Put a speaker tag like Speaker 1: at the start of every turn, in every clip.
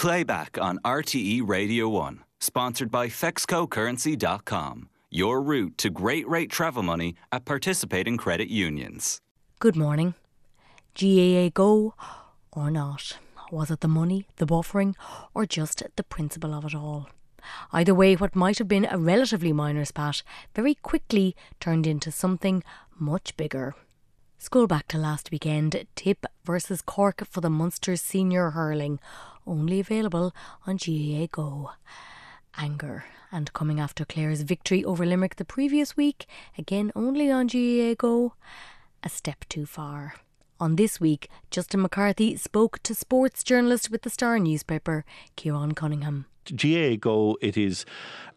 Speaker 1: Playback on RTE Radio 1, sponsored by FexcoCurrency.com. Your route to great rate travel money at participating credit unions.
Speaker 2: Good morning. GAA go or not? Was it the money, the buffering, or just the principle of it all? Either way, what might have been a relatively minor spat very quickly turned into something much bigger. Scroll back to last weekend, Tip versus Cork for the Munster Senior Hurling, only available on GAA Go. Anger and coming after Clare's victory over Limerick the previous week, again only on GAA Go, a step too far. On this week, Justin McCarthy spoke to sports journalist with the Star newspaper, Kieran Cunningham.
Speaker 3: GAA Go, it is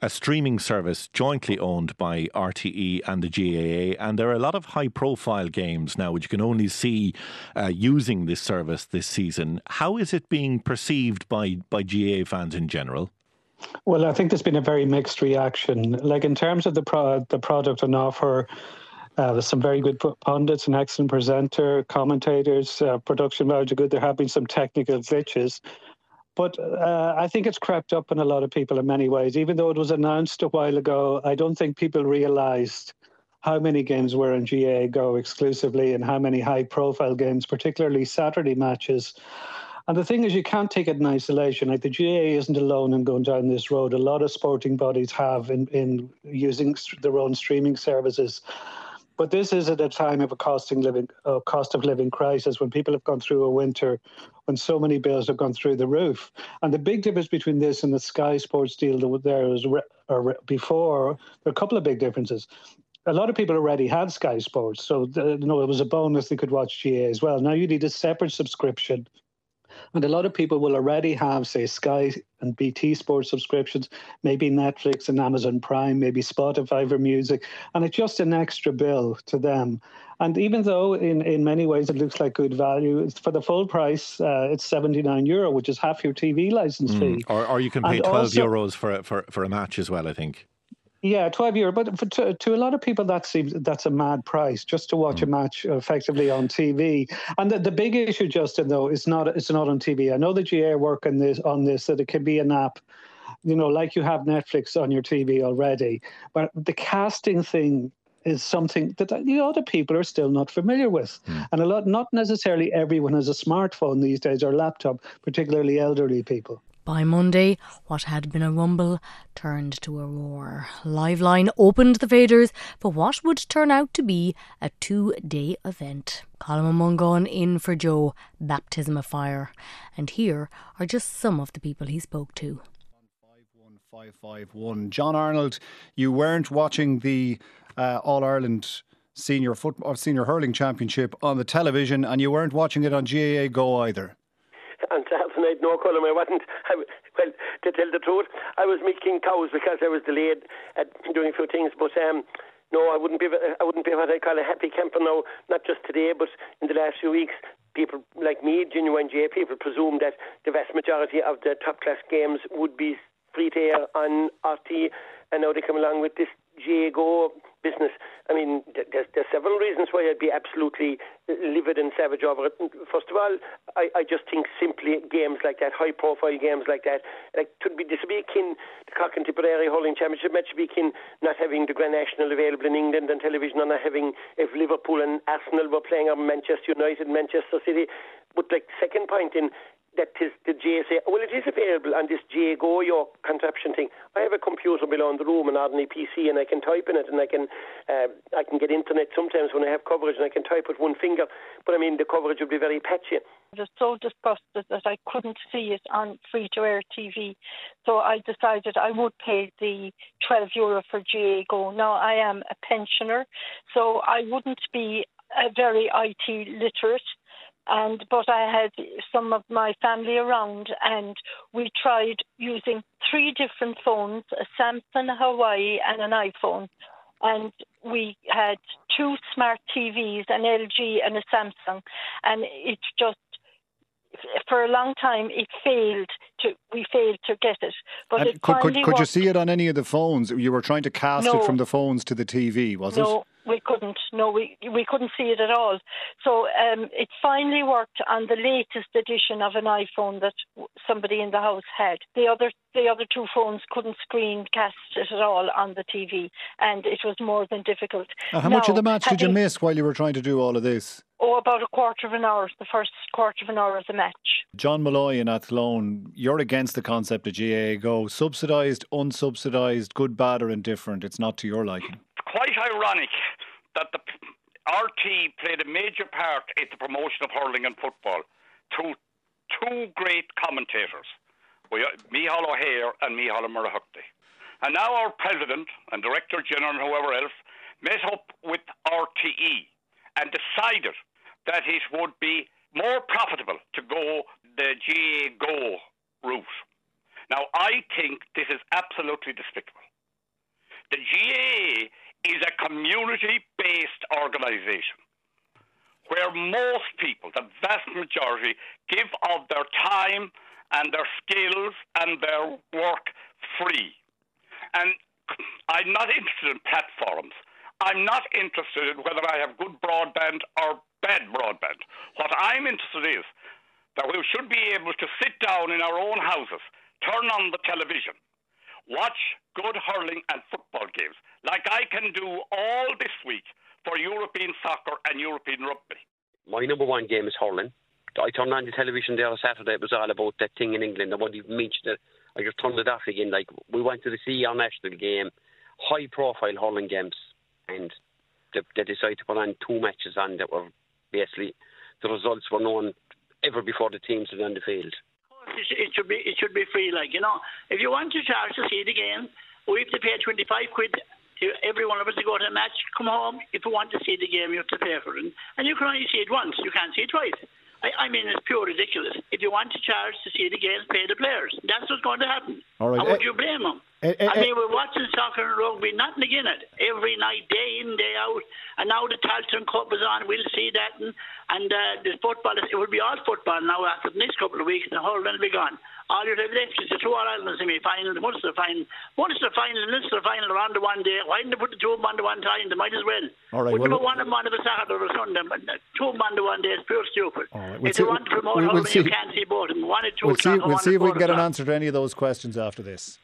Speaker 3: a streaming service jointly owned by RTE and the GAA, and there are a lot of high profile games now which you can only see uh, using this service this season. How is it being perceived by, by GAA fans in general?
Speaker 4: Well, I think there's been a very mixed reaction. Like in terms of the pro- the product and offer, uh, there's some very good pundits, an excellent presenter, commentators, uh, production value good. There have been some technical glitches, but uh, I think it's crept up in a lot of people in many ways. Even though it was announced a while ago, I don't think people realised how many games were in GA Go exclusively and how many high profile games, particularly Saturday matches. And the thing is, you can't take it in isolation. Like the GA isn't alone in going down this road. A lot of sporting bodies have in, in using their own streaming services. But this is at a time of a costing living, cost of living crisis when people have gone through a winter when so many bills have gone through the roof. And the big difference between this and the Sky Sports deal that there was or before, there are a couple of big differences. A lot of people already had Sky Sports, so uh, you know it was a bonus they could watch GA as well. Now you need a separate subscription and a lot of people will already have, say, Sky and BT Sports subscriptions, maybe Netflix and Amazon Prime, maybe Spotify for music, and it's just an extra bill to them. And even though in, in many ways it looks like good value, for the full price, uh, it's 79 euro, which is half your TV license mm. fee.
Speaker 3: Or, or you can pay and 12 also, euros for, for, for a match as well, I think.
Speaker 4: Yeah, twelve euro. But for, to, to a lot of people, that seems that's a mad price just to watch mm. a match effectively on TV. And the, the big issue, Justin, though, is not it's not on TV. I know that GA work on this on this that it can be an app, you know, like you have Netflix on your TV already. But the casting thing is something that the other people are still not familiar with. Mm. And a lot, not necessarily everyone has a smartphone these days or laptop, particularly elderly people.
Speaker 2: By Monday, what had been a rumble turned to a roar. Liveline opened the faders for what would turn out to be a two day event. Colm Ó Mongáin in for Joe, baptism of fire. And here are just some of the people he spoke to.
Speaker 5: 551. John Arnold, you weren't watching the uh, All Ireland senior football senior hurling championship on the television and you weren't watching it on GAA Go either
Speaker 6: on Saturday night, no Colm. I wasn't. I, well, to tell the truth, I was milking cows because I was delayed at doing a few things. But um, no, I wouldn't be. I wouldn't be what I call a happy camper now. Not just today, but in the last few weeks. People like me, genuine J, people presume that the vast majority of the top class games would be free to air on RT, and now they come along with this Go business. I mean, there's, there's several reasons why I'd be absolutely uh, livid and savage over it. First of all, I, I just think simply games like that, high profile games like that, like could be this would be akin the Cork and Tipperary Hurling Championship match would be akin not having the Grand National available in England on television or not having if Liverpool and Arsenal were playing on Manchester United, Manchester City. But like second point in that is the say, well, it is available on this GAA Go your contraption thing. I have a computer below in the room, and an ordinary PC, and I can type in it, and I can uh, I can get internet sometimes when I have coverage, and I can type with one finger. But I mean, the coverage would be very patchy.
Speaker 7: I was so disgusted that I couldn't see it on free to air TV, so I decided I would pay the 12 euro for GAA Go. Now I am a pensioner, so I wouldn't be a very IT literate and but I had some of my family around, and we tried using three different phones: a Samsung, a Huawei, and an iPhone. And we had two smart TVs, an LG and a Samsung, and it just for a long time it failed to we failed to get it. But it
Speaker 5: could, could, could you see it on any of the phones? You were trying to cast
Speaker 7: no,
Speaker 5: it from the phones to the TV, was
Speaker 7: no,
Speaker 5: it?
Speaker 7: We couldn't couldn't. No, we we couldn't see it at all. So um, it finally worked on the latest edition of an iPhone that somebody in the house had. The other the other two phones couldn't screencast it at all on the TV, and it was more than difficult.
Speaker 5: Uh, how now, much of the match did you miss while you were trying to do all of this?
Speaker 7: Oh, about a quarter of an hour, the first quarter of an hour of the match.
Speaker 5: John Malloy in Athlone, you're against the concept of GAA Go. Subsidised, unsubsidised, good, bad, or indifferent. It's not to your liking.
Speaker 8: Ironic that the RT played a major part in the promotion of hurling and football through two great commentators, Micheál O'Hehir and Micheál Ó Muircheartaigh. And now our president and director general and whoever else met up with RTE and decided that it would be more profitable to go the GA Go route. Now, I think this is absolutely despicable. The GAA is a community based organisation where most people, the vast majority, give of their time and their skills and their work free. And I'm not interested in platforms. I'm not interested in whether I have good broadband or bad broadband. What I'm interested in is that we should be able to sit down in our own houses, turn on the television, watch good hurling and football games, like I can do all this week for European soccer and European rugby.
Speaker 9: My number one game is hurling. I turned on the television there on Saturday. It was all about that thing in England. I won't even mention it. Uh, I just turned it off again. Like we went to the our national game, high profile hurling games and they, they decided to put on two matches on that were basically the results were known ever before the teams were on the field.
Speaker 10: It should be it should be free, like you know. If you want to charge to see the game, we have to pay twenty five quid to every one of us to go to a match. Come home. If you want to see the game, you have to pay for it, and you can only see it once. You can't see it twice. I, I mean, it's pure ridiculous. If you want to charge to see the game, pay the players. That's what's going to happen.
Speaker 5: All right.
Speaker 10: How would you blame them?
Speaker 5: Uh, uh,
Speaker 10: I mean, we're watching soccer and rugby, nothing again it, every night, day in, day out. And now the Tailteann Cup is on, we'll see that. And, and uh, the football, it will be all football now after the next couple of weeks, the whole thing will be gone. All you'll have left is the two All Ireland semi final, the Munster final. Munster final, Munster final are on the one day. Why didn't they put the two of them on the one time? They might as well.
Speaker 5: All right,
Speaker 10: Would
Speaker 5: well,
Speaker 10: put one of them on the Saturday or Sunday, but two of them on the one day is pure stupid.
Speaker 5: All right, we'll
Speaker 10: if
Speaker 5: see,
Speaker 10: you want to promote
Speaker 5: we'll, we'll
Speaker 10: hurling,
Speaker 5: see.
Speaker 10: you can't see both of them. One at two
Speaker 5: We'll see, we'll see if we can get an answer to any of those questions after this.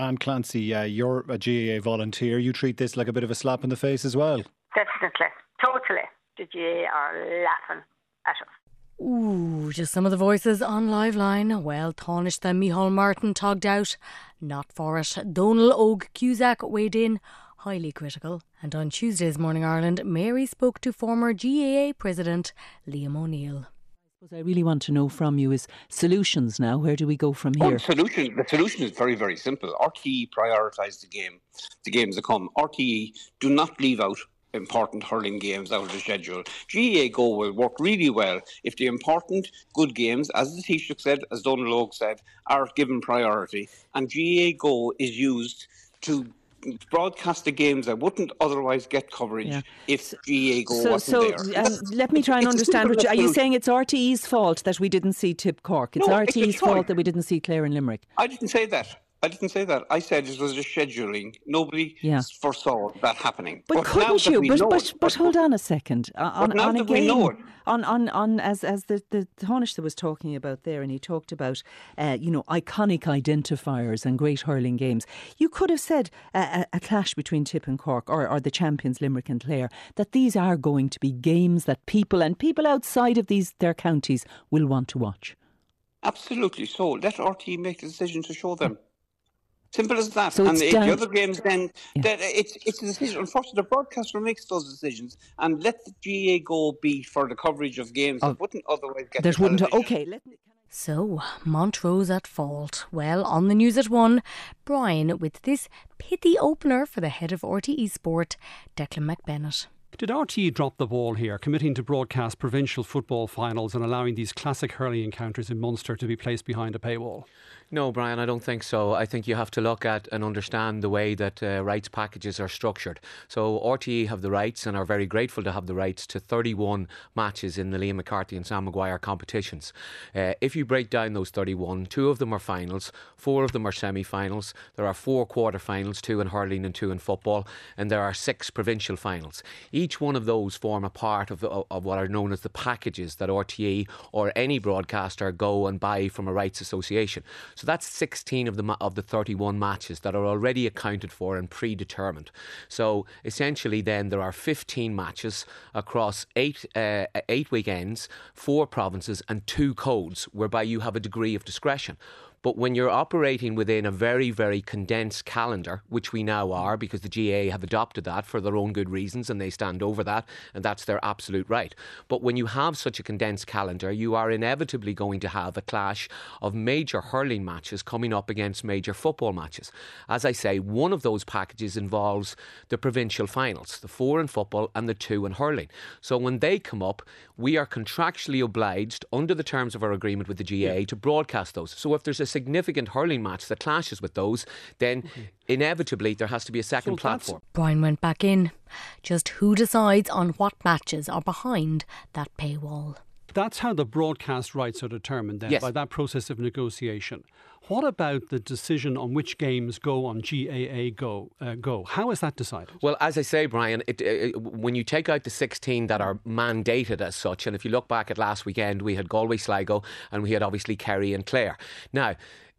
Speaker 5: Anne Clancy, uh, you're a GAA volunteer. You treat this like a bit of a slap in the face as well.
Speaker 11: Definitely. Totally. The GA are laughing at us.
Speaker 2: Ooh, just some of the voices on Live Line. Well, Tánaiste Micheál Martin tugged out. Not for it. Donal Og Cusack weighed in. Highly critical. And on Tuesday's Morning Ireland, Mary spoke to former GAA president Liam O'Neill.
Speaker 12: What I really want to know from you is solutions now. Where do we go from
Speaker 13: Well,
Speaker 12: here?
Speaker 13: the solution, the solution is very, very simple. RTE prioritise the game, the games that come. RTE do not leave out important hurling games out of the schedule. GAA Go will work really well if the important, good games, as the Taoiseach said, as Donal Og said, are given priority. And GAA Go is used to broadcast the games that wouldn't otherwise get coverage
Speaker 12: Yeah.
Speaker 13: if GAA Go
Speaker 12: So,
Speaker 13: wasn't
Speaker 12: so
Speaker 13: there.
Speaker 12: um, let me try and understand.
Speaker 13: simple
Speaker 12: What you, are you saying it's RTE's fault that we didn't see Tip Cork? It's
Speaker 13: No, it's
Speaker 12: RTE's fault that we didn't see Clare and Limerick.
Speaker 13: I didn't say that. I didn't say that. I said it was just scheduling. Nobody
Speaker 12: Yeah.
Speaker 13: foresaw that happening.
Speaker 12: But,
Speaker 13: now
Speaker 12: couldn't you? But but, but hold on a second. Uh, On,
Speaker 13: now
Speaker 12: on a
Speaker 13: that we know it-
Speaker 12: on on on as as the the Tánaiste was talking about there, and he talked about uh, you know iconic identifiers and great hurling games. You could have said uh, a, a clash between Tip and Cork, or or the champions Limerick and Clare, that these are going to be games that people and people outside of these their counties will want to watch.
Speaker 13: Absolutely. So let RT make the decision to show them. Simple as that.
Speaker 12: So
Speaker 13: and
Speaker 12: it's
Speaker 13: if
Speaker 12: down-
Speaker 13: the other games, then that it's it's a decision. Unfortunately, the broadcaster makes those decisions, and let the GA go be for the coverage of games oh, that wouldn't otherwise get.
Speaker 12: There
Speaker 13: the
Speaker 12: wouldn't. Okay, let
Speaker 2: So, Montrose at fault. Well, on the news at one, Brian with this pithy opener for the head of RTE Sport, Declan McBennett.
Speaker 14: Did RTE drop the ball here, committing to broadcast provincial football finals and allowing these classic hurling encounters in Munster to be placed behind a paywall?
Speaker 15: No, Brian, I don't think so. I think you have to look at and understand the way that uh, rights packages are structured. So RTE have the rights and are very grateful to have the rights to 31 matches in the Liam McCarthy and Sam Maguire competitions. Uh, if you break down those 31, two of them are finals, four of them are semi-finals. There are four quarter-finals, two in hurling and two in football, and there are six provincial finals. Each one of those form a part of, of, of what are known as the packages that RTE or any broadcaster go and buy from a rights association. So that's 16 of the of the 31 matches that are already accounted for and predetermined. So essentially, then there are 15 matches across eight uh, eight weekends, four provinces, and two codes, whereby you have a degree of discretion. But when you're operating within a very, very condensed calendar, which we now are because the GAA have adopted that for their own good reasons and they stand over that, and that's their absolute right. But when you have such a condensed calendar, you are inevitably going to have a clash of major hurling matches coming up against major football matches. As I say, one of those packages involves the provincial finals, the four in football and the two in hurling. So when they come up, we are contractually obliged under the terms of our agreement with the GAA yeah. to broadcast those. So if there's a significant hurling match that clashes with those, then okay. inevitably there has to be a second so platform.
Speaker 2: Brian went back in. Just who decides on what matches are behind that paywall?
Speaker 14: That's how the broadcast rights are determined then,
Speaker 15: yes.
Speaker 14: by that process of negotiation. What about the decision on which games go on GAA Go? Uh, go? How is that decided?
Speaker 15: Well, as I say, Brian, it, it, when you take out the 16 that are mandated as such, and if you look back at last weekend, we had Galway Sligo and we had obviously Kerry and Clare. Now,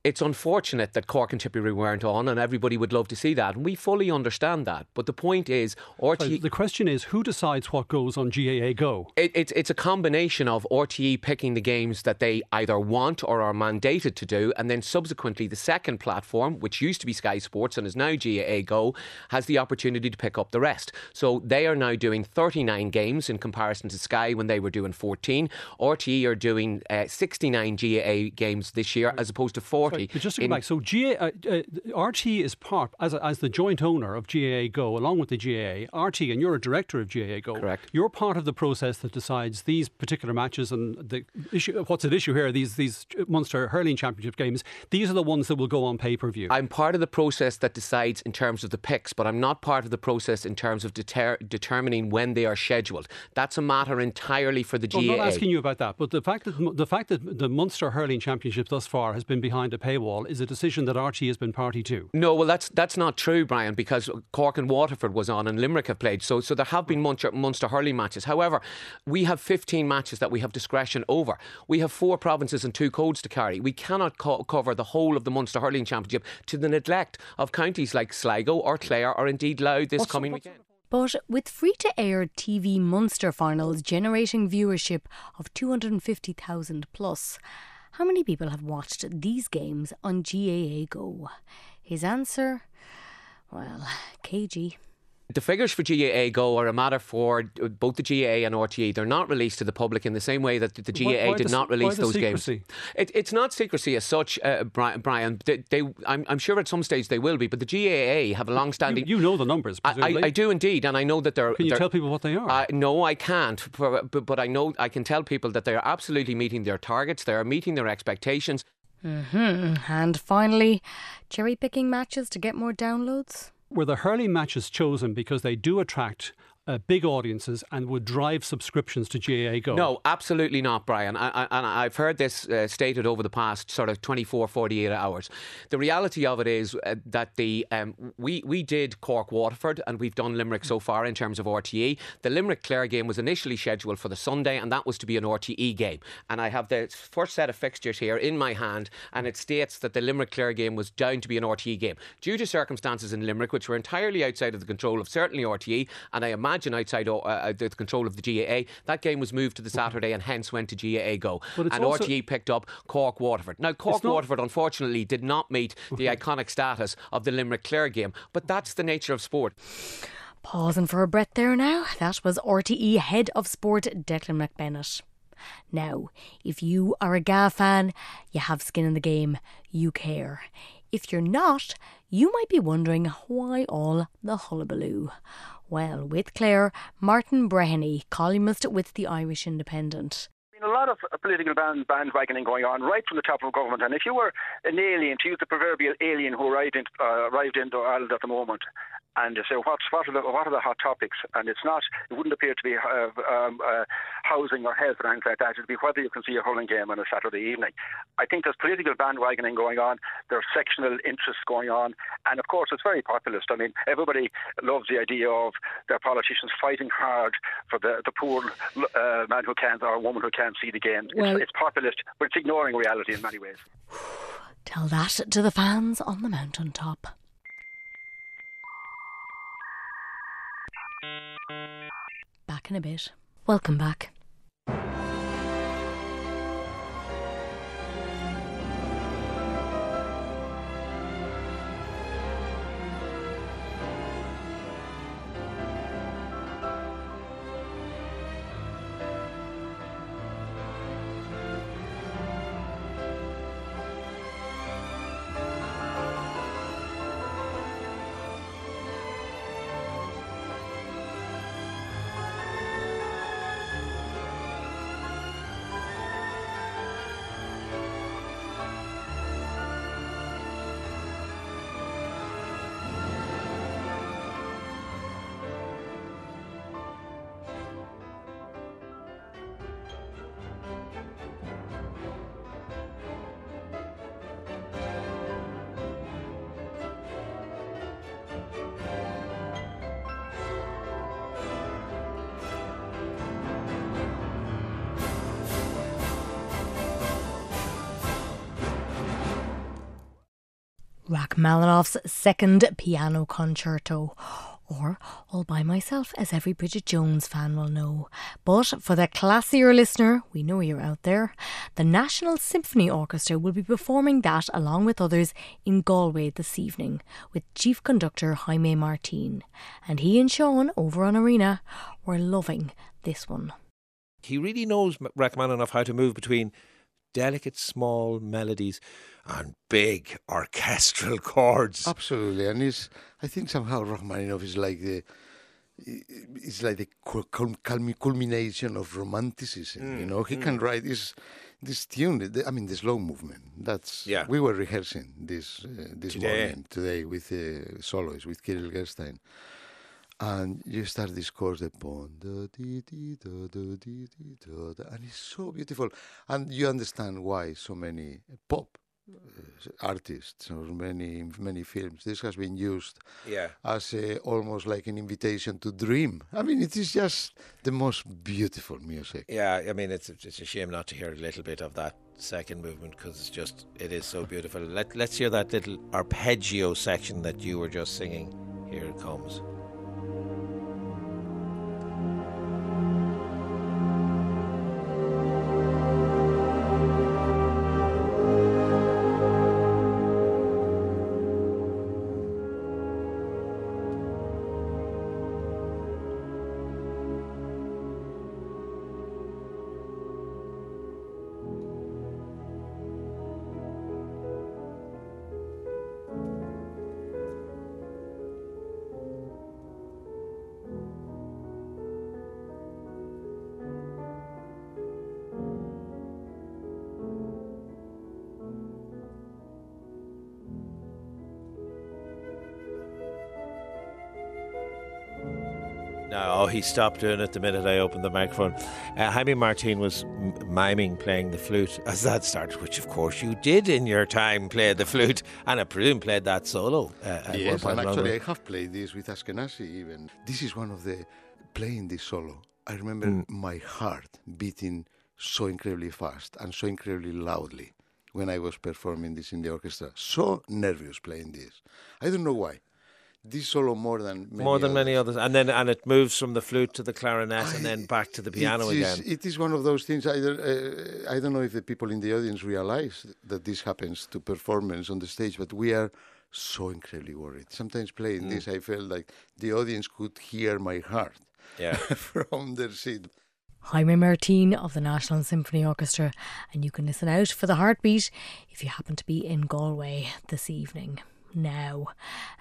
Speaker 15: it's unfortunate that Cork and Tipperary weren't on, and everybody would love to see that. And we fully understand that. But the point is, RTE.
Speaker 14: the question is, who decides what goes on GAA Go?
Speaker 15: It, it's, it's a combination of RTE picking the games that they either want or are mandated to do, and then subsequently the second platform, which used to be Sky Sports and is now GAA Go, has the opportunity to pick up the rest. So they are now doing 39 games in comparison to Sky when they were doing 14. RTE are doing uh, 69 GAA games this year as opposed to 40
Speaker 14: But just to go back, so GA, uh, uh, RT is part, as, as the joint owner of GAA Go, along with the GAA, RT, and you're a director of GAA Go.
Speaker 15: Correct.
Speaker 14: You're part of the process that decides these particular matches and the issue, what's at issue here, these, these Munster Hurling Championship games, these are the ones that will go on pay per view.
Speaker 15: I'm part of the process that decides in terms of the picks, but I'm not part of the process in terms of deter- determining when they are scheduled. That's a matter entirely for the GAA.
Speaker 14: I'm not asking you about that, but the fact that the fact that the Munster Hurling Championship thus far has been behind a paywall is a decision that RTE has been party to.
Speaker 15: No, well, that's that's not true, Brian, because Cork and Waterford was on and Limerick have played. So, so there have been Munster, Munster hurling matches. However, we have 15 matches that we have discretion over. We have four provinces and two codes to carry. We cannot co- cover the whole of the Munster Hurling Championship to the neglect of counties like Sligo or Clare or indeed Louth this what's coming weekend.
Speaker 2: But with free to air TV Munster finals generating viewership of 250,000 plus, how many people have watched these games on GAA Go? His answer? Well, KG.
Speaker 15: The figures for GAA Go are a matter for both the GAA and RTE. They're not released to the public in the same way that the GAA why, why
Speaker 14: did
Speaker 15: the, not release those
Speaker 14: secrecy?
Speaker 15: games. It, it's not secrecy as such, uh, Brian. They, they I'm, I'm, sure at some stage they will be, but the GAA have a long-standing.
Speaker 14: You, you know the numbers. I,
Speaker 15: I, I, do indeed, and I know that they're.
Speaker 14: Can you
Speaker 15: they're,
Speaker 14: tell people what they are?
Speaker 15: Uh, no, I can't. But, but I know I can tell people that they are absolutely meeting their targets. They are meeting their expectations.
Speaker 2: Mm-hmm. And finally, cherry picking matches to get more downloads
Speaker 14: were the hurling matches chosen because they do attract uh, big audiences and would drive subscriptions to GAA Go?
Speaker 15: No, absolutely not, Brian. I, I, I've heard this uh, stated over the past sort of 24, 48 hours. The reality of it is uh, that the um, we, we did Cork Waterford and we've done Limerick so far in terms of RTE. The Limerick Clare game was initially scheduled for the Sunday and that was to be an RTE game. And I have the first set of fixtures here in my hand and it states that the Limerick Clare game was down to be an RTE game. Due to circumstances in Limerick, which were entirely outside of the control of certainly RTE, and I imagine imagine outside uh, uh, the control of the GAA. That game was moved to the Saturday and hence went to GAA Go. And RTE picked up Cork Waterford. Now, Cork Waterford unfortunately did not meet the iconic status of the Limerick Clare game, but that's the nature of sport.
Speaker 2: Pausing for a breath there now. That was RTE Head of Sport Declan McBennett. Now, if you are a GAA fan, you have skin in the game, you care. If you're not, you might be wondering why all the hullabaloo. Well, with Clare, Martin Breheny, columnist with the Irish Independent
Speaker 16: a lot of political band bandwagoning going on right from the top of government. And if you were an alien, to use the proverbial alien who arrived, in, uh, arrived into Ireland at the moment, and you say what's what are the what are the hot topics? And it's not. It wouldn't appear to be uh, um, uh, housing or health or anything like that. It'll be whether you can see a hurling game on a Saturday evening. I think there's political bandwagoning going on. There's sectional interests going on, and of course, it's very populist. I mean, everybody loves the idea of their politicians fighting hard for the the poor uh, man who can't or woman who can't see the game. Well, it's, it's populist, but it's ignoring reality in many ways.
Speaker 2: Tell that to the fans on the mountaintop. Back in a bit. Welcome back. Rachmaninoff's second piano concerto. Or all by myself, as every Bridget Jones fan will know. But for the classier listener, we know you're out there, the National Symphony Orchestra will be performing that along with others in Galway this evening with Chief Conductor Jaime Martin. And he and Sean over on Arena were loving this one.
Speaker 17: He really knows Rachmaninoff how to move between delicate small melodies and big orchestral chords.
Speaker 18: Absolutely, and he's, I think somehow Rachmaninoff is like the it's like the culmination of romanticism. Mm, you know, he mm. can write this this tune. I mean, the slow movement. That's
Speaker 17: yeah.
Speaker 18: We were rehearsing this uh, this today. morning today with uh, soloists with Kirill Gerstein, and you start this the and it's so beautiful, and you understand why so many pop uh, artists or many many films. This has been used
Speaker 17: yeah.
Speaker 18: as a, almost like an invitation to dream. I mean, it is just the most beautiful music.
Speaker 17: Yeah, I mean, it's it's a shame not to hear a little bit of that second movement because it's just it is so beautiful. Let let's hear that little arpeggio section that you were just singing. Here it comes. He stopped doing it the minute I opened the microphone. Uh, Jaime Martin was m- miming playing the flute as that started, which of course you did in your time play the flute, and I presume played that solo.
Speaker 18: Uh, yes, and actually I have played this with Ashkenazy even. This is one of the playing this solo. I remember mm. my heart beating so incredibly fast and so incredibly loudly when I was performing this in the orchestra. So nervous playing this. I don't know why this solo more than
Speaker 17: more than
Speaker 18: others.
Speaker 17: many others, and then and it moves from the flute to the clarinet I, and then back to the piano
Speaker 18: it
Speaker 17: is,
Speaker 18: again. It is one of those things. Either uh, I don't know if the people in the audience realize that this happens to performance on the stage, but we are so incredibly worried. Sometimes playing mm. this, I felt like the audience could hear my heart
Speaker 17: yeah.
Speaker 18: from their seat.
Speaker 2: Jaime Martin of the National Symphony Orchestra, and you can listen out for the heartbeat if you happen to be in Galway this evening now.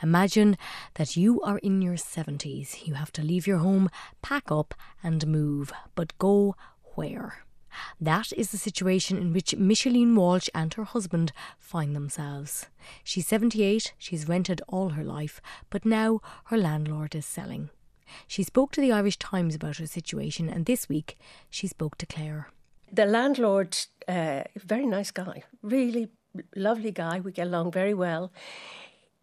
Speaker 2: Imagine that you are in your 70s. You have to leave your home, pack up, and move. But go where? That is the situation in which Micheline Walsh and her husband find themselves. She's 78, she's rented all her life, but now her landlord is selling. She spoke to the Irish Times about her situation, and this week she spoke to Claire.
Speaker 19: The landlord, uh, very nice guy, really lovely guy. We get along very well.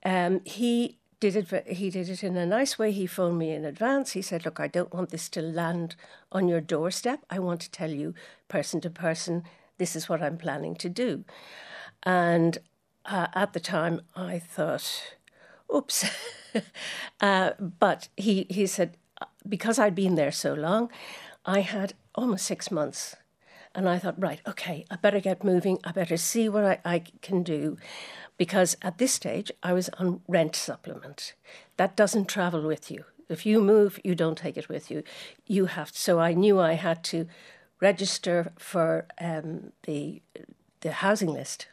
Speaker 19: Um, he did it. He did it in a nice way. He phoned me in advance. He said, "Look, I don't want this to land on your doorstep. I want to tell you, person to person, this is what I'm planning to do." And uh, at the time, I thought, "Oops," uh, but he he said because I'd been there so long, I had almost six months. And I thought, right, okay, I better get moving. I better see what I, I can do because at this stage I was on rent supplement. That doesn't travel with you. If you move, you don't take it with you. You have so I knew I had to register for um, the the housing list.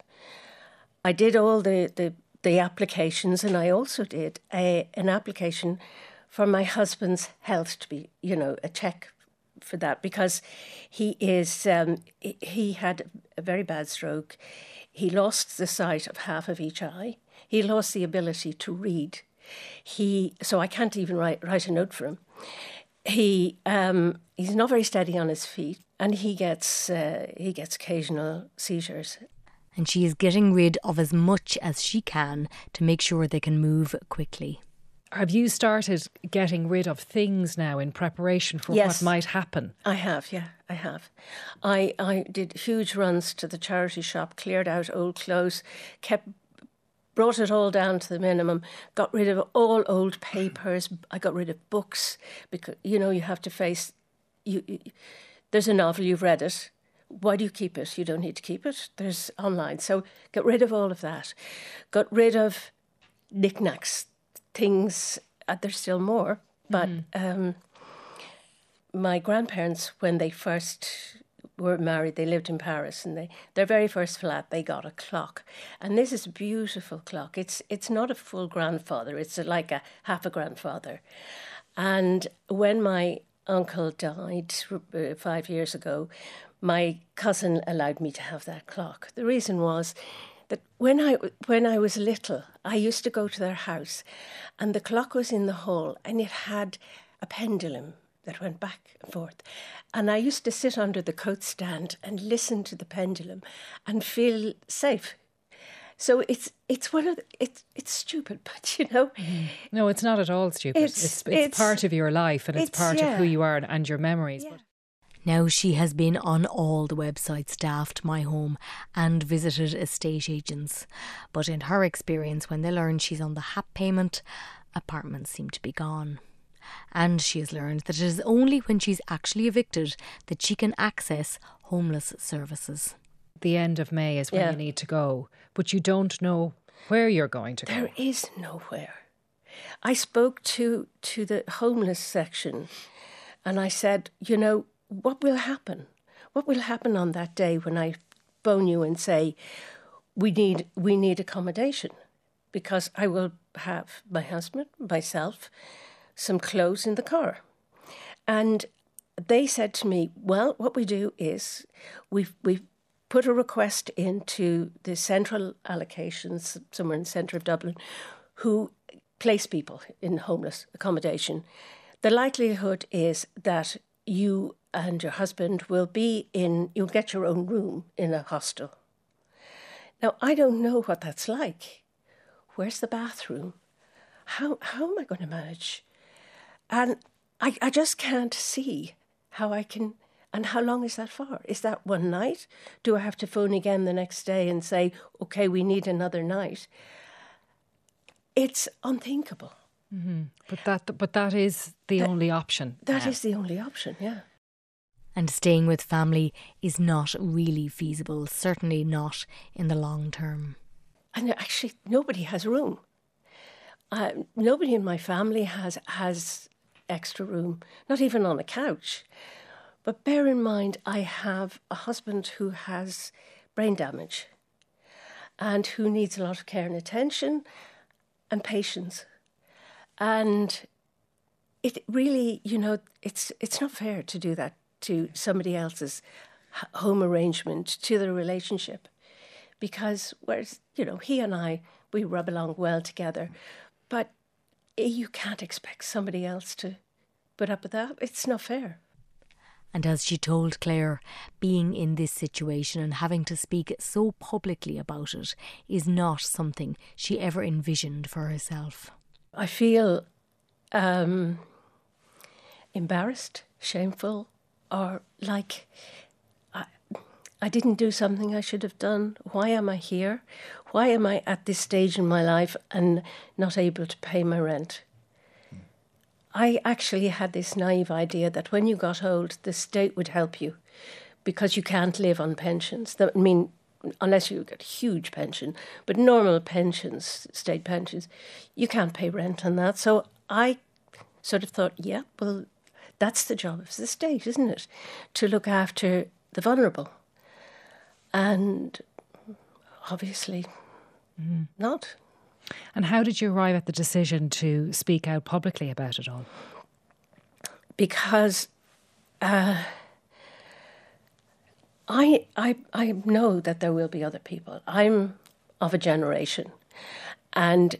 Speaker 19: I did all the, the, the applications, and I also did a, an application for my husband's health to be, you know, a check for that because he is um, he had a very bad stroke. He lost the sight of half of each eye. He lost the ability to read. He so I can't even write write a note for him. He um, he's not very steady on his feet, and he gets uh, he gets occasional seizures.
Speaker 2: And she is getting rid of as much as she can to make sure they can move quickly.
Speaker 20: Have you started getting rid of things now in preparation for
Speaker 19: Yes.
Speaker 20: what might happen?
Speaker 19: I have, yeah, I have. I I did huge runs to the charity shop, cleared out old clothes, kept brought it all down to the minimum, got rid of all old papers. I got rid of books because you know you have to face you. you there's a novel you've read it. Why do you keep it? You don't need to keep it. There's online. So get rid of all of that. Got rid of knickknacks, things. Uh, there's still more, but um, my grandparents, when they first were married, they lived in Paris, and they their very first flat they got a clock, and this is a beautiful clock. It's it's not a full grandfather; it's like a half a grandfather. And when my uncle died uh, five years ago, my cousin allowed me to have that clock. The reason was that when I when I was little, I used to go to their house, and the clock was in the hall, and it had a pendulum that went back and forth, and I used to sit under the coat stand and listen to the pendulum, and feel safe. So it's it's one of the, it's it's stupid, but you know, mm.
Speaker 20: No, it's not at all stupid.
Speaker 19: It's-
Speaker 20: It's, it's,
Speaker 19: it's-
Speaker 20: part of your life and it's,
Speaker 19: it's-
Speaker 20: part of who you are and, and your memories. But
Speaker 2: Now she has been on all the websites Daft My Home and visited estate agents. But in her experience, when they learn she's on the HAP payment, apartments seem to be gone. And she has learned that it is only when she's actually evicted that she can access homeless services.
Speaker 20: the end of May is when
Speaker 19: Yeah.
Speaker 20: you need to go, but you don't know where you're going to go.
Speaker 19: There is nowhere. I spoke to to the homeless section and I said, you know, what will happen? What will happen on that day when I phone you and say we need we need accommodation? Because I will have my husband, myself, some clothes in the car. And they said to me, well, what we do is we've we've put a request into the central allocations somewhere in the centre of Dublin who place people in homeless accommodation. The likelihood is that you and your husband will be in, you'll get your own room in a hostel. Now, I don't know what that's like. Where's the bathroom? How, how am I going to manage? And I, I just can't see how I can. And how long is that for? Is that one night? Do I have to phone again the next day and say, okay, we need another night? It's unthinkable.
Speaker 20: hmm But that, but that is the only option.
Speaker 19: That
Speaker 20: now.
Speaker 19: is the only option, yeah.
Speaker 2: And staying with family is not really feasible, certainly not in the long term.
Speaker 19: And actually, nobody has room. Uh, nobody in my family has has extra room, not even on a couch. But bear in mind, I have a husband who has brain damage and who needs a lot of care and attention and patience. And it really, you know, it's it's not fair to do that to somebody else's home arrangement, to their relationship because whereas you know he and I we rub along well together, but you can't expect somebody else to put up with that. It's not fair.
Speaker 2: And as she told Claire, being in this situation and having to speak so publicly about it is not something she ever envisioned for herself.
Speaker 19: I feel um, embarrassed, shameful, or like I didn't do something I should have done. Why am I here? Why am I at this stage in my life and not able to pay my rent? I actually had this naive idea that when you got old, the state would help you because you can't live on pensions. That, I mean, unless you get a huge pension, but normal pensions, state pensions, you can't pay rent on that. So I sort of thought, yeah, well, that's the job of the state, isn't it? To look after the vulnerable. And obviously, mm. not.
Speaker 20: And how did you arrive at the decision to speak out publicly about it all?
Speaker 19: Because uh, I, I, I know that there will be other people. I'm of a generation. And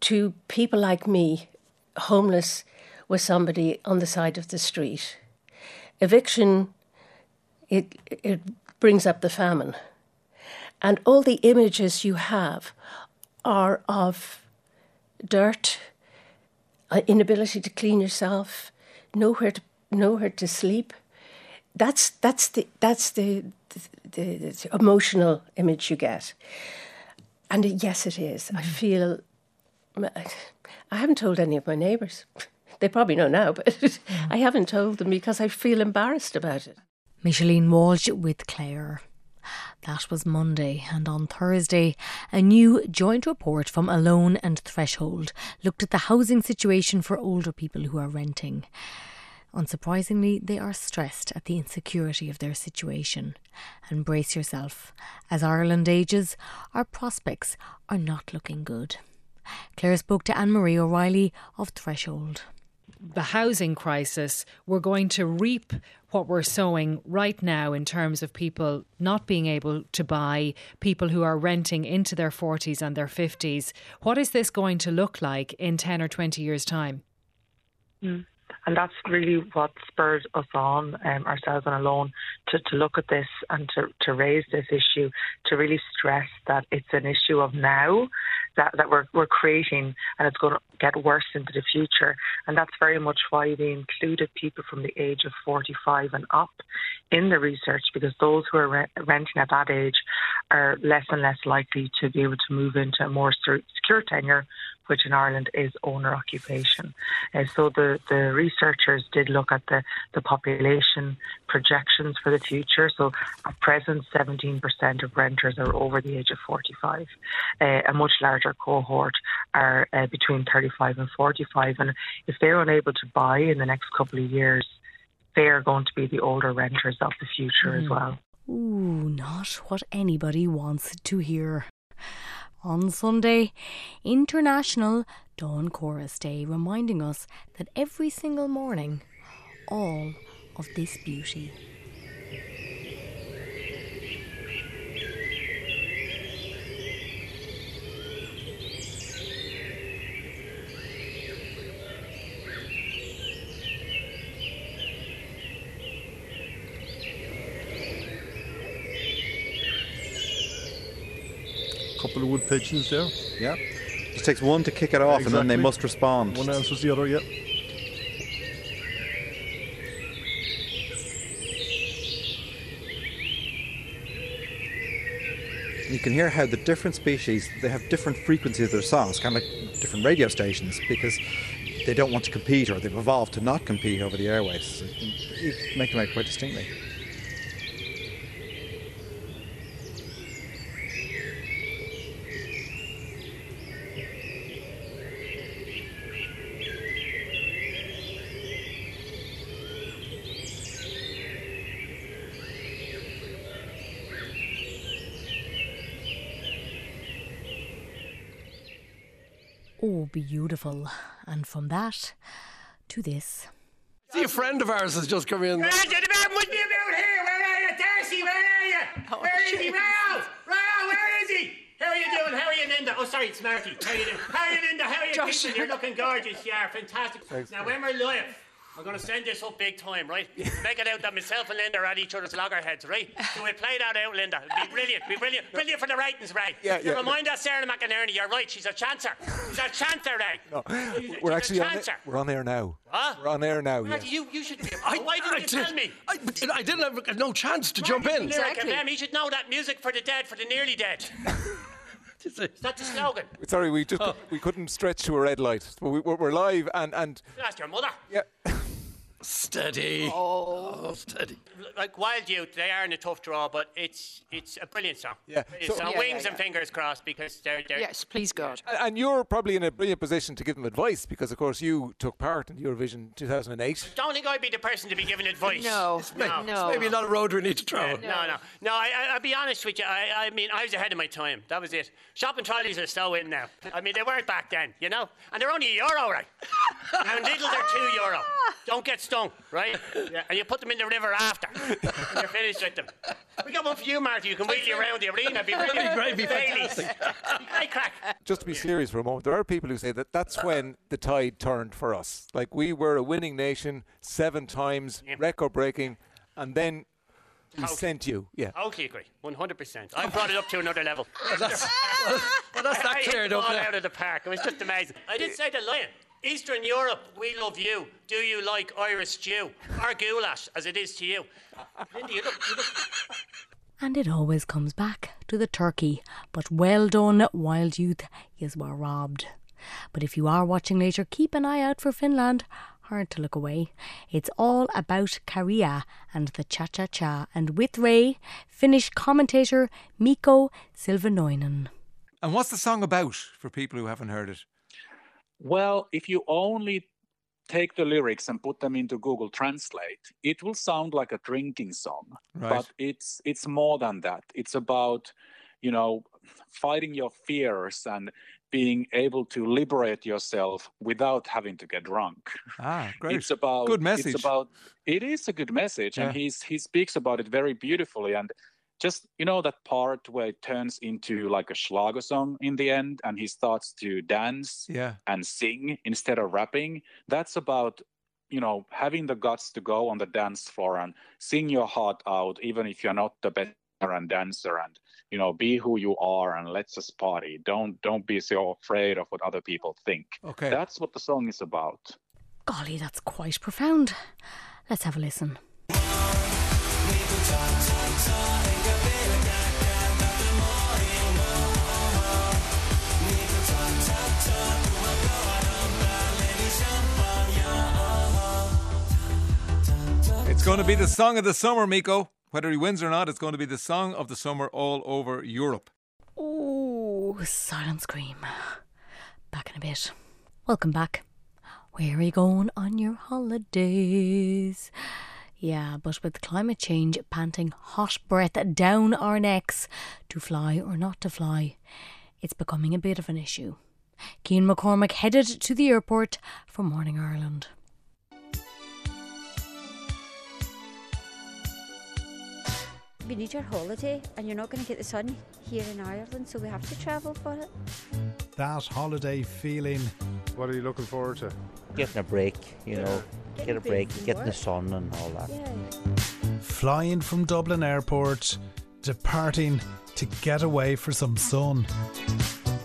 Speaker 19: to people like me, homeless was somebody on the side of the street. Eviction, it, it brings up the famine. And all the images you have are of dirt, uh, inability to clean yourself, nowhere to nowhere to sleep. That's that's the that's the the, the, emotional image you get. And yes, it is. Mm-hmm. I feel. I haven't told any of my neighbours. They probably know now, but mm-hmm. I haven't told them because I feel embarrassed about it.
Speaker 2: Micheline Walsh with Claire. That was Monday, and on Thursday, a new joint report from Alone and Threshold looked at the housing situation for older people who are renting. Unsurprisingly, they are stressed at the insecurity of their situation. And brace yourself. As Ireland ages, our prospects are not looking good. Claire spoke to Anne Marie O'Reilly of Threshold
Speaker 20: the housing crisis, we're going to reap what we're sowing right now in terms of people not being able to buy, people who are renting into their 40s and their 50s. What is this going to look like in 10 or 20 years' time?
Speaker 21: Mm. And that's really what spurred us on, um, ourselves and alone, to, to look at this and to, to raise this issue, to really stress that it's an issue of now that, that we're, we're creating and it's going to get worse into the future. And that's very much why we included people from the age of 45 and up in the research because those who are re- renting at that age are less and less likely to be able to move into a more secure tenure which in Ireland is owner occupation. Uh, so the, the researchers did look at the, the population projections for the future. So at present, 17% of renters are over the age of 45. Uh, a much larger cohort are uh, between 35 and 45. And if they're unable to buy in the next couple of years, they are going to be the older renters of the future mm. as well.
Speaker 2: Ooh, not what anybody wants to hear on Sunday, International Dawn Chorus Day, reminding us that every single morning, all of this beauty
Speaker 5: couple of wood pigeons there.
Speaker 22: Yeah. Just takes one to kick it off, exactly. and then they must respond.
Speaker 5: One answers the other. Yep.
Speaker 22: You can hear how the different species they have different frequencies of their songs, kind of like different radio stations, because they don't want to compete or they've evolved to not compete over the airwaves. So you make them out quite distinctly.
Speaker 2: Oh, beautiful. And from that to this.
Speaker 23: See, a friend of ours has just come in.
Speaker 24: Where must be about here. Where are you, Darcy? Where are you? Oh, where is he? Ralph? Ralph, where is he? How are you doing? How are you, Linda? Oh, sorry, it's Marty. How are you doing? How are you, Linda? How are you, Josh? You're looking gorgeous. You are fantastic. Thanks, now, when we're live,
Speaker 25: I'm going to send this up big time, right? Make it out that myself and Linda are at each other's loggerheads, right? So we play that out, Linda. It'd be brilliant, be brilliant, brilliant for the ratings, right?
Speaker 22: Yeah,
Speaker 25: You
Speaker 22: yeah.
Speaker 25: remind us, Sarah McInerney, you're right, she's a chancer. She's a chancer, right?
Speaker 22: No,
Speaker 25: She's
Speaker 22: we're
Speaker 25: she's
Speaker 22: actually
Speaker 25: a
Speaker 22: on,
Speaker 25: chancer.
Speaker 22: we're on air now.
Speaker 25: What?
Speaker 22: We're on air now. Yeah.
Speaker 25: Marty, you, you should be. Why didn't you tell me?
Speaker 23: I, I didn't have no chance to jump in.
Speaker 25: Lyric FM, you should know that music for the dead, for the nearly dead. Is that the slogan?
Speaker 22: Sorry, we just
Speaker 23: Oh.
Speaker 22: we couldn't stretch to a red light. But we, we're, we're live and and
Speaker 25: Ask your mother.
Speaker 22: Yeah.
Speaker 23: Steady.
Speaker 25: Oh.
Speaker 23: oh, steady.
Speaker 25: Like Wild Youth, they are in a tough draw, but it's it's a brilliant song.
Speaker 22: Yeah.
Speaker 25: Brilliant
Speaker 22: So-
Speaker 25: song.
Speaker 22: Yeah,
Speaker 25: Wings
Speaker 22: yeah,
Speaker 25: and fingers crossed because they're, they're
Speaker 26: Yes, please God.
Speaker 22: And- And you're probably in a brilliant position to give them advice because, of course, you took part in Eurovision 2008.
Speaker 25: Don't think I'd be the person to be giving advice.
Speaker 26: No,
Speaker 25: no,
Speaker 26: no.
Speaker 23: Maybe not a road we need to travel.
Speaker 25: No, no, no. I, I, I'll be honest with you. I, I mean, I was ahead of my time. That was it. Shopping trolleys are so in now. I mean, they weren't back then, you know. And they're only a euro, right? and Lidl, they're two euro. Don't get stung, right? Yeah. And you put them in the river after. and you're finished with them. We got one for you, Marty. You can wheel you around the arena. Be
Speaker 23: That'd be
Speaker 25: brilliant.
Speaker 23: great, be
Speaker 25: Baileys.
Speaker 23: fantastic.
Speaker 25: Be great crack.
Speaker 22: Just to be serious for a moment, there are people who say that that's when the tide turned for us. Like we were a winning nation seven times, record breaking, and then we
Speaker 25: Totally.
Speaker 22: sent you. Yeah.
Speaker 25: Totally agree. 100%. I brought it up to another level.
Speaker 23: that's, well, that's that
Speaker 25: I, I hit
Speaker 23: cleared
Speaker 25: the
Speaker 23: up now.
Speaker 25: out of the park. It was just amazing. I did say the Lion, Eastern Europe, we love you. Do you like Irish stew? Or goulash, as it is to you? Lindy, you look, you look
Speaker 2: And it always comes back to the turkey. But well done, Wild Youth, you were robbed. But if you are watching later, keep an eye out for Finland. Hard to look away. It's all about Käärijä and the cha cha cha, and with Ray, Finnish commentator Mikko Silvennoinen.
Speaker 22: And what's the song about for people who haven't heard it?
Speaker 27: Well, if you only take the lyrics and put them into Google Translate, it will sound like a drinking song.
Speaker 22: Right.
Speaker 27: But it's it's more than that. It's about, you know, fighting your fears and being able to liberate yourself without having to get drunk.
Speaker 22: Ah, great.
Speaker 27: It's about
Speaker 22: Good message.
Speaker 27: It's about it is a good message, and he's he speaks about it very beautifully. And just you know that part where it turns into like a Schlager song in the end, and he starts to dance
Speaker 22: Yeah.
Speaker 27: and sing instead of rapping. That's about you know having the guts to go on the dance floor and sing your heart out, even if you're not the best and dancer and you know be who you are and let's just party don't don't be so afraid of what other people think
Speaker 22: Okay.
Speaker 27: that's what the song is about
Speaker 2: Golly, that's quite profound. Let's have a listen.
Speaker 22: Going to be the song of the summer, Mikko. Whether he wins or not, it's going to be the song of the summer all over Europe.
Speaker 2: Oh, silent scream. Back in a bit. Welcome back. Where are you going on your holidays? Yeah, but with climate change panting hot breath down our necks, to fly or not to fly, it's becoming a bit of an issue. Cian McCormack headed to the airport for Morning Ireland.
Speaker 28: We need your holiday, and you're not going to get the sun here in Ireland, so we have to travel for it.
Speaker 29: That holiday feeling.
Speaker 5: What are you looking forward to?
Speaker 30: Getting a break, you know,
Speaker 28: Getting
Speaker 30: get a break,
Speaker 28: from
Speaker 30: getting the sun and all that.
Speaker 29: Flying from Dublin Airport, departing to get away for some sun.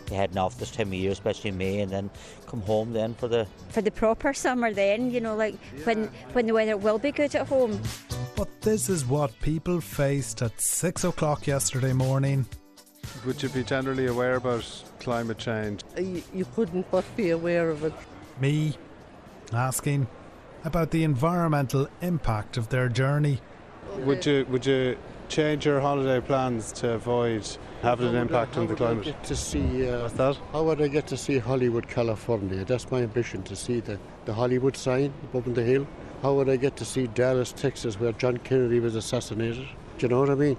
Speaker 30: You're heading off this time of year, especially in May, and then come home then for the
Speaker 28: For the proper summer, then you know, like when when the weather will be good at home.
Speaker 29: But this is what people faced at six o'clock yesterday morning.
Speaker 5: Would you be generally aware about climate change?
Speaker 31: You, you couldn't but be aware of it.
Speaker 29: Me asking about the environmental impact of their journey.
Speaker 5: Would you would you change your holiday plans to avoid having an
Speaker 32: How would I-
Speaker 5: impact
Speaker 32: how
Speaker 5: on the
Speaker 32: would I
Speaker 5: climate?
Speaker 32: get to see, uh,
Speaker 5: What's that?
Speaker 32: How would I get to see Hollywood, California? That's my ambition to see the, the Hollywood sign up on the hill. How would I get to see Dallas, Texas, where John Kennedy was assassinated? Do you know what I mean?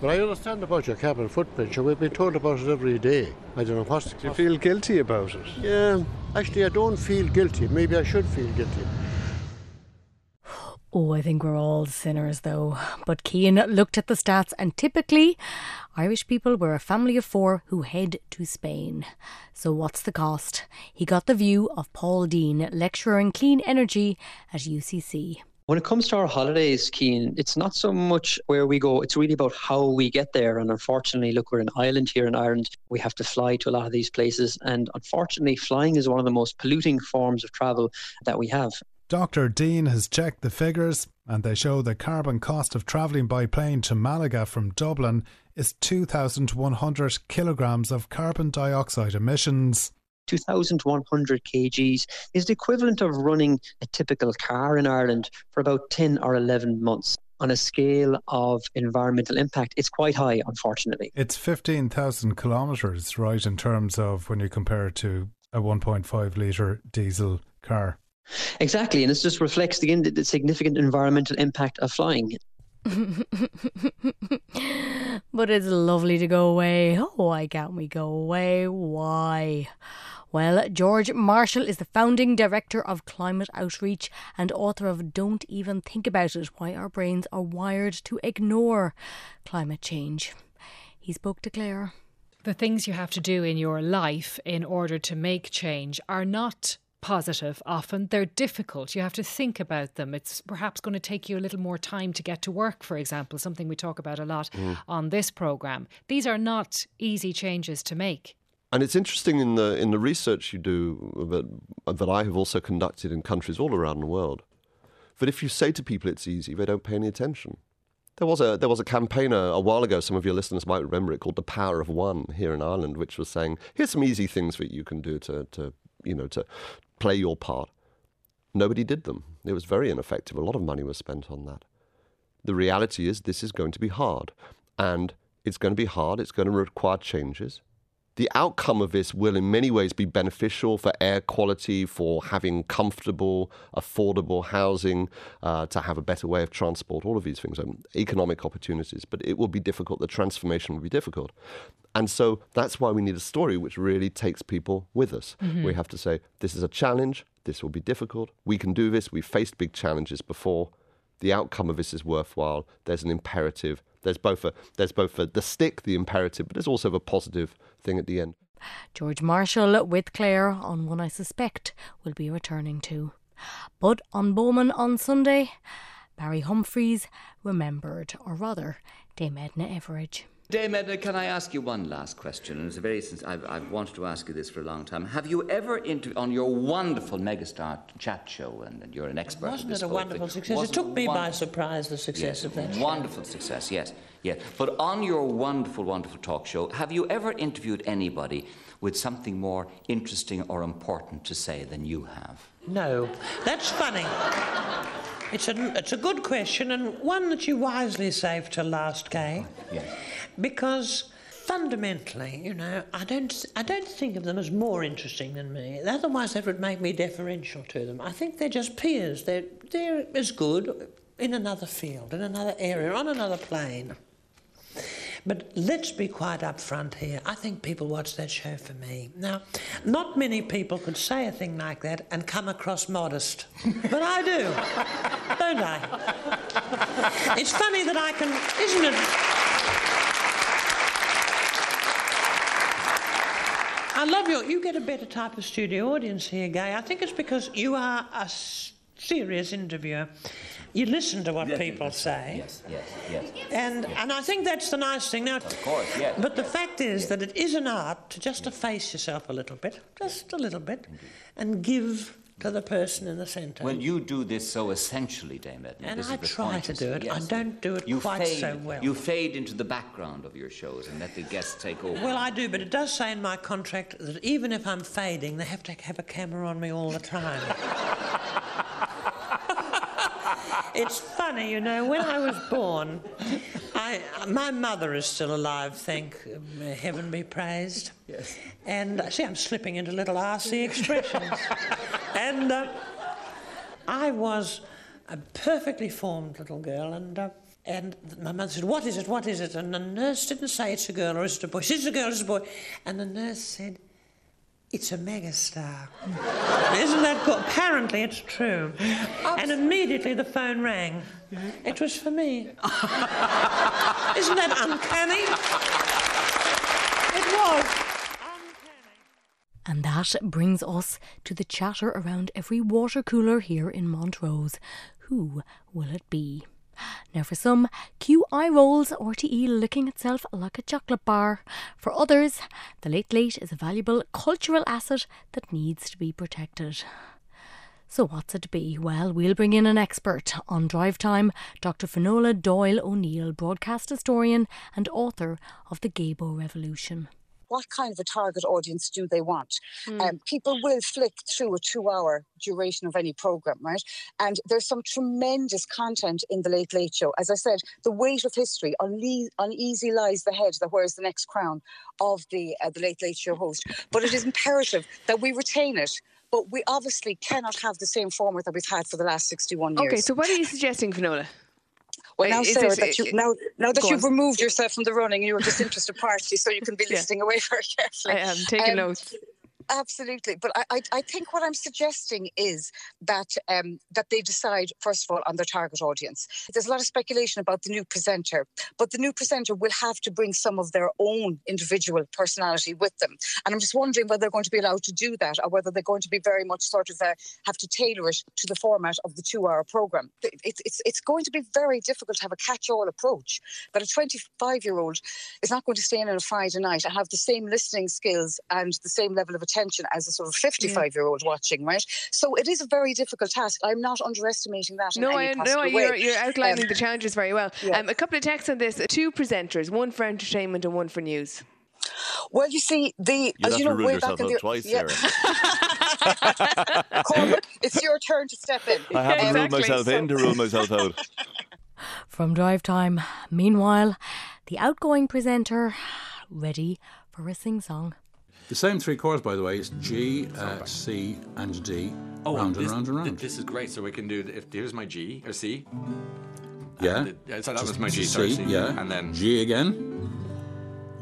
Speaker 32: But I understand about your carbon footprint. We've been told about it every day. I don't know what's.
Speaker 5: Do you feel guilty about it?
Speaker 32: Yeah, actually, I don't feel guilty. Maybe I should feel guilty.
Speaker 2: Oh, I think we're all sinners though. But Cian looked at the stats, and typically, Irish people were a family of four who head to Spain. So, what's the cost? He got the view of Paul Deane, lecturer in clean energy at UCC.
Speaker 26: When it comes to our holidays, Cian, it's not so much where we go, it's really about how we get there. And unfortunately, look, we're an island here in Ireland. We have to fly to a lot of these places. And unfortunately, flying is one of the most polluting forms of travel that we have.
Speaker 29: Dr. Deane has checked the figures, and they show the carbon cost of travelling by plane to Malaga from Dublin is 2,100 kilograms of carbon dioxide emissions.
Speaker 26: 2,100 kgs is the equivalent of running a typical car in Ireland for about 10 or 11 months. On a scale of environmental impact, it's quite high, unfortunately.
Speaker 29: It's 15,000 kilometres, right, in terms of when you compare it to a 1.5 litre diesel car.
Speaker 26: Exactly, and this just reflects again the, the significant environmental impact of flying.
Speaker 2: but it's lovely to go away. Oh, why can't we go away? Why? Well, George Marshall is the founding director of Climate Outreach and author of Don't Even Think About It Why Our Brains Are Wired to Ignore Climate Change. He spoke to Claire.
Speaker 20: The things you have to do in your life in order to make change are not positive often. They're difficult. You have to think about them. It's perhaps going to take you a little more time to get to work, for example, something we talk about a lot mm. on this programme. These are not easy changes to make.
Speaker 33: And it's interesting in the in the research you do that that I have also conducted in countries all around the world. That if you say to people it's easy, they don't pay any attention. There was a there was a campaigner a while ago. Some of your listeners might remember it called "The Power of One" here in Ireland, which was saying, "Here's some easy things that you can do to to you know to play your part." Nobody did them. It was very ineffective. A lot of money was spent on that. The reality is, this is going to be hard, and it's going to be hard. It's going to require changes the outcome of this will, in many ways, be beneficial for air quality, for having comfortable, affordable housing, uh, to have a better way of transport, all of these things, um, economic opportunities. But it will be difficult. The transformation will be difficult. And so that's why we need a story which really takes people with us. Mm-hmm. We have to say, this is a challenge, this will be difficult, we can do this, we've faced big challenges before. The outcome of this is worthwhile. There's an imperative. There's both a, there's both a, the stick, the imperative, but there's also the positive thing at the end.
Speaker 2: George Marshall with Claire on one I suspect will be returning to. But on Bowman on Sunday, Barry Humphries remembered, or rather, Dame Edna Everage.
Speaker 34: Dame Edna, can I ask you one last question? And it's a very I've, I've wanted to ask you this for a long time. Have you ever, inter- on your wonderful megastar chat show, and, and you're an expert.
Speaker 35: Wasn't it a wonderful success? It took me by surprise the success
Speaker 34: yes,
Speaker 35: of that.
Speaker 34: Wonderful
Speaker 35: show.
Speaker 34: success, yes, yes. But on your wonderful, wonderful talk show, have you ever interviewed anybody with something more interesting or important to say than you have?
Speaker 35: No, that's funny. It's a, it's a good question and one that you wisely saved till last, Gay.
Speaker 34: Yes
Speaker 35: because fundamentally, you know, I don't, I don't think of them as more interesting than me. Otherwise, that would make me deferential to them. I think they're just peers. They're, they're as good in another field, in another area, on another plane. But let's be quite upfront here. I think people watch that show for me. Now, not many people could say a thing like that and come across modest. But I do, don't I? It's funny that I can, isn't it? I love you. You get a better type of studio audience here, Gay. I think it's because you are a serious interviewer. You listen to what
Speaker 34: yes,
Speaker 35: people
Speaker 34: yes,
Speaker 35: say.
Speaker 34: Yes, yes, yes.
Speaker 35: And
Speaker 34: yes.
Speaker 35: and I think that's the nice thing. Now,
Speaker 34: of course, yes.
Speaker 35: But the fact is that it is an art to just efface yourself a little bit, just a little bit, and give to the person in the centre.
Speaker 34: Well, you do this so essentially, Dame Edna.
Speaker 35: And
Speaker 34: this
Speaker 35: I try to do it.
Speaker 34: Yes.
Speaker 35: I don't do it
Speaker 34: you
Speaker 35: quite
Speaker 34: fade,
Speaker 35: so well.
Speaker 34: You fade into the background of your shows and let the guests take over.
Speaker 35: Well, I do, but it does say in my contract that even if I'm fading, they have to have a camera on me all the time. it's funny, you know, when I was born, I, my mother is still alive, thank heaven be praised.
Speaker 34: Yes.
Speaker 35: And uh, see, I'm slipping into little RC expressions. and uh, I was a perfectly formed little girl, and uh, and my mother said, "What is it? What is it?" And the nurse didn't say it's a girl or is it a boy. She said, "It's a girl, it's a boy." And the nurse said, It's a megastar. Isn't that good? Apparently, it's true. And immediately the phone rang. It was for me. Isn't that uncanny? It was. Uncanny.
Speaker 2: And that brings us to the chatter around every water cooler here in Montrose. Who will it be? Now, for some, eye rolls, RTE looking itself like a chocolate bar. For others, the Late Late is a valuable cultural asset that needs to be protected. So, what's it be? Well, we'll bring in an expert on drive time, Dr. Finola Doyle O'Neill, broadcast historian and author of The Gaybo Revolution
Speaker 36: what kind of a target audience do they want? Mm. Um, people will flick through a two hour duration of any program, right? And there's some tremendous content in the Late Late Show. As I said, the weight of history, uneasy lies the head that wears the next crown of the, uh, the Late Late Show host. But it is imperative that we retain it but we obviously cannot have the same format that we've had for the last 61 years.
Speaker 37: Okay, so what are you suggesting, Finola?
Speaker 36: Well, now, Sarah, that you, now, now that you've on. removed yourself from the running, you're a disinterested party, so you can be listening yeah. away very carefully.
Speaker 37: I am taking um, notes.
Speaker 36: Absolutely, but I, I, I, think what I'm suggesting is that um, that they decide first of all on their target audience. There's a lot of speculation about the new presenter, but the new presenter will have to bring some of their own individual personality with them, and I'm just wondering whether they're going to be allowed to do that, or whether they're going to be very much sort of uh, have to tailor it to the format of the two-hour program. It's it's it's going to be very difficult to have a catch-all approach. But a 25-year-old is not going to stay in on a Friday night and have the same listening skills and the same level of attention attention as a sort of 55 year old watching, right? So it is a very difficult task. I'm not underestimating that.
Speaker 37: No,
Speaker 36: I
Speaker 37: know
Speaker 36: you're,
Speaker 37: you're, outlining um, the challenges very well. Yeah. Um, a couple of texts on this two presenters, one for entertainment and one for news.
Speaker 36: Well, you see, the
Speaker 33: you
Speaker 36: as you know, way back in the
Speaker 33: twice,
Speaker 36: yeah. it's your turn to step in.
Speaker 33: I haven't exactly. ruled myself so. in to rule myself out.
Speaker 2: From drive time. Meanwhile, the outgoing presenter ready for a sing song.
Speaker 38: The same three chords, by the way, it's G, uh, C, and D.
Speaker 39: Oh,
Speaker 38: round
Speaker 39: and,
Speaker 38: this, round and round.
Speaker 39: This is great. So we can do. If here's my G or C.
Speaker 38: Yeah.
Speaker 39: The, so that was my G.
Speaker 38: C,
Speaker 39: sorry, C,
Speaker 38: yeah.
Speaker 39: And then
Speaker 38: G again.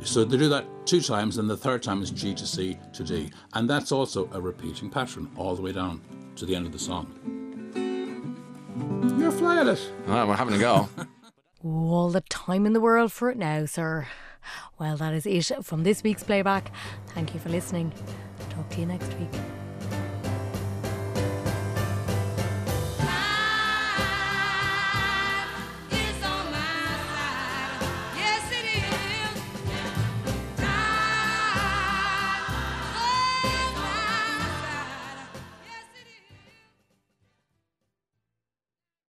Speaker 38: So they do that two times, and the third time is G to C to D, and that's also a repeating pattern all the way down to the end of the song. You're flying it.
Speaker 39: Well, we're having a go.
Speaker 2: All the time in the world for it now, sir. Well, that is it from this week's playback. Thank you for listening. Talk to you next week.